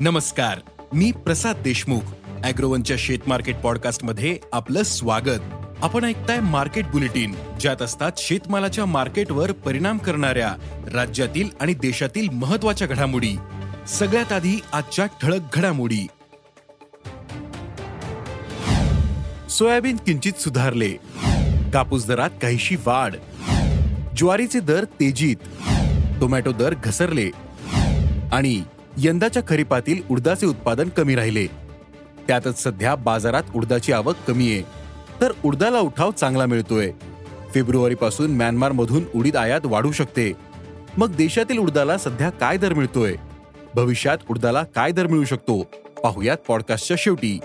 नमस्कार मी प्रसाद देशमुख अॅग्रोवनच्या शेत मार्केट पॉडकास्टमध्ये आपलं स्वागत. आपण ऐकताय मार्केट बुलेटिन ज्यात असतात शेतमालाच्या मार्केटवर परिणाम करणाऱ्या राज्यातील आणि देशातील महत्त्वाच्या घडामोडी. सगळ्यात आधी आजच्या ठळक घडामोडी. सोयाबीन किंचित सुधारले. कापूस दरात काहीशी वाढ. ज्वारीचे दर तेजीत. टोमॅटो दर घसरले. आणि यंदाच्या खरीपातील उडदाचे उत्पादन कमी राहिले. त्यातच सध्या बाजारात उडदाची आवक कमी आहे. तर उडदाला उठाव चांगला मिळतोय. फेब्रुवारीपासून म्यानमारमधून उडीद आयात वाढू शकते. मग देशातील उडदाला सध्या काय दर मिळतोय? भविष्यात उडदाला काय दर मिळू शकतो? पाहुयात पॉडकास्टच्या शेवटी.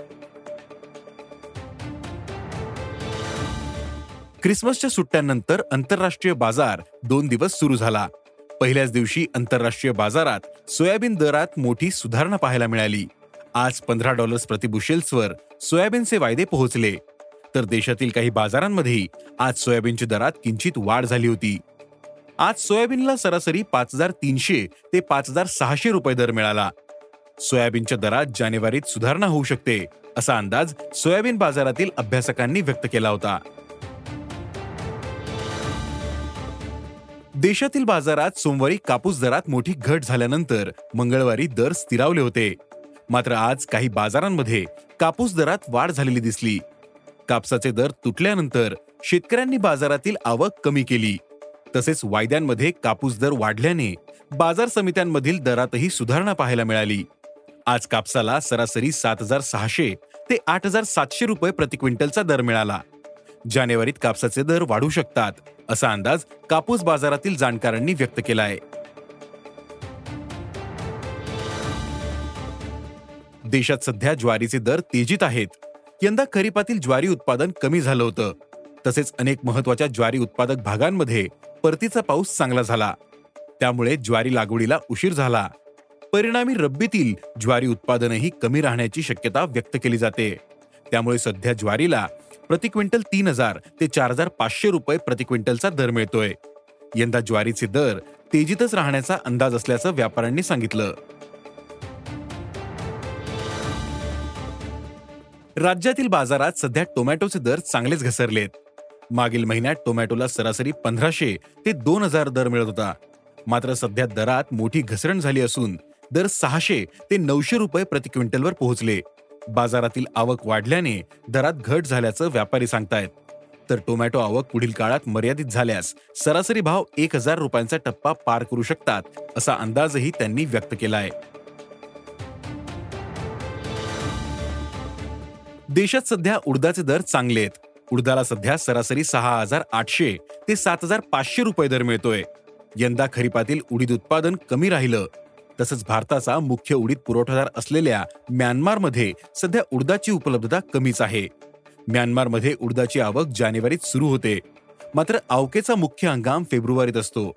क्रिसमसच्या सुट्ट्यानंतर आंतरराष्ट्रीय बाजार दोन दिवस सुरू झाला. पहिल्याच दिवशी आंतरराष्ट्रीय बाजारात सोयाबीन दरात मोठी सुधारणा पाहायला मिळाली. आज पंधरा डॉलर्स प्रतिबुशेल्सवर सोयाबीनचे वायदे पोहोचले. तर देशातील काही बाजारांमध्ये आज सोयाबीनच्या दरात किंचित वाढ झाली होती. आज सोयाबीनला सरासरी पाच हजार तीनशे ते पाच हजार सहाशे रुपये दर मिळाला. सोयाबीनच्या दरात जानेवारीत सुधारणा होऊ शकते असा अंदाज सोयाबीन बाजारातील अभ्यासकांनी व्यक्त केला होता. देशातील बाजारात सोमवारी कापूस दरात मोठी घट झाल्यानंतर मंगळवारी दर स्थिरावले होते. मात्र आज काही बाजारांमध्ये कापूस दरात वाढ झालेली दिसली. कापसाचे दर तुटल्यानंतर शेतकऱ्यांनी बाजारातील आवक कमी केली. तसेच वायद्यांमध्ये कापूस दर वाढल्याने बाजार समित्यांमधील दरातही सुधारणा पाहायला मिळाली. आज कापसाला सरासरी सात हजार सहाशे ते आठ हजार सातशे रुपये प्रति क्विंटलचा दर मिळाला. जानेवारीत कापसाचे दर वाढू शकतात असा अंदाज कापूस बाजारातील जाणकारांनी व्यक्त केला आहे देशात सध्या ज्वारीचे दर तेजीत आहेत. यंदा खरीपातील ज्वारी उत्पादन कमी झालं होतं. तसेच अनेक महत्त्वाच्या ज्वारी उत्पादक भागांमध्ये परतीचा पाऊस चांगला झाला. त्यामुळे ज्वारी लागवडीला उशीर झाला. परिणामी रब्बीतील ज्वारी उत्पादनही कमी राहण्याची शक्यता व्यक्त केली जाते. त्यामुळे सध्या ज्वारीला प्रति क्विंटल तीन हजार ते चार हजार पाचशे रुपये प्रति क्विंटलचा दर मिळतोय. यंदा ज्वारीचे दर तेजीतच राहण्याचा अंदाज असल्याचं व्यापाऱ्यांनी सांगितलं. राज्यातील बाजारात सध्या टोमॅटोचे दर चांगलेच घसरलेत. मागील महिन्यात टोमॅटोला सरासरी पंधराशे ते दोन हजार दर मिळत होता. मात्र सध्या दरात मोठी घसरण झाली असून दर सहाशे ते नऊशे रुपये प्रति क्विंटलवर पोहोचले. बाजारातील आवक वाढल्याने दरात घट झाल्याचं व्यापारी सांगतायत. तर टोमॅटो आवक पुढील काळात मर्यादित झाल्यास सरासरी भाव एक हजार रुपयांचा टप्पा पार करू शकतात असा अंदाजही त्यांनी व्यक्त केलाय. देशात सध्या उडदाचे दर चांगले आहेत. उडदाला सध्या सरासरी सहा हजार आठशे ते सात हजार पाचशे रुपये दर मिळतोय. यंदा खरीपातील उडीद उत्पादन कमी राहिलं तसंच भारताचा मुख्य उडीद पुरवठादार असलेल्या म्यानमारमध्ये सध्या उडदाची उपलब्धता कमीच आहे. म्यानमारमध्ये उडदाची आवक जानेवारीत सुरू होते. मात्र आवकेचा मुख्य हंगाम फेब्रुवारीत असतो.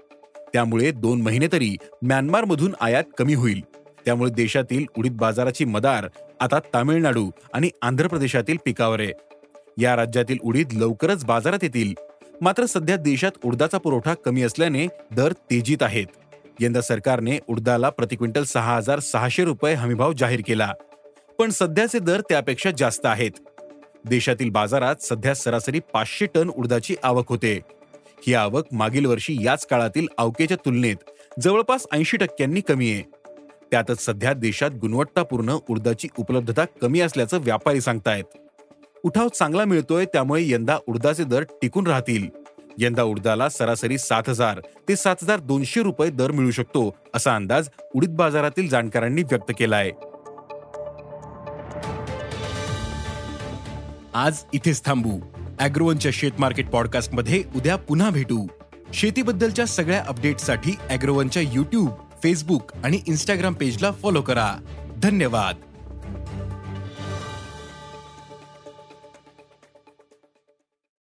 त्यामुळे दोन महिने तरी म्यानमारमधून आयात कमी होईल. त्यामुळे देशातील उडीद बाजाराची मदार आता तामिळनाडू आणि आंध्र प्रदेशातील पिकावर आहे. या राज्यातील उडीद लवकरच बाजारात येतील. मात्र सध्या देशात उडदाचा पुरवठा कमी असल्याने दर तेजीत आहेत. यंदा सरकारने उडदाला प्रति क्विंटल सहा हजार सहाशे रुपये हमीभाव जाहीर केला. पण सध्याचे दर त्यापेक्षा जास्त आहेत. देशातील बाजारात सध्या सरासरी पाचशे टन उडदाची आवक होते. ही आवक मागील वर्षी याच काळातील आवकेच्या तुलनेत जवळपास ऐंशी टक्क्यांनी कमी आहे. त्यातच सध्या देशात गुणवत्तापूर्ण उडदाची उपलब्धता कमी असल्याचं व्यापारी सांगतायत. उठाव चांगला मिळतोय त्यामुळे यंदा उडदाचे दर टिकून राहतील. यंदा उडदाला सरासरी सात हजार ते सात हजार दोनशे रुपये दर मिळू शकतो असा अंदाज उडीद बाजारातील जाणकारांनी व्यक्त केला आहे आज इथेच थांबू. अॅग्रोवनच्या शेत मार्केट पॉडकास्टमध्ये उद्या पुन्हा भेटू. शेतीबद्दलच्या सगळ्या अपडेटसाठी अॅग्रोवनच्या युट्यूब फेसबुक आणि इन्स्टाग्राम पेजला फॉलो करा. धन्यवाद.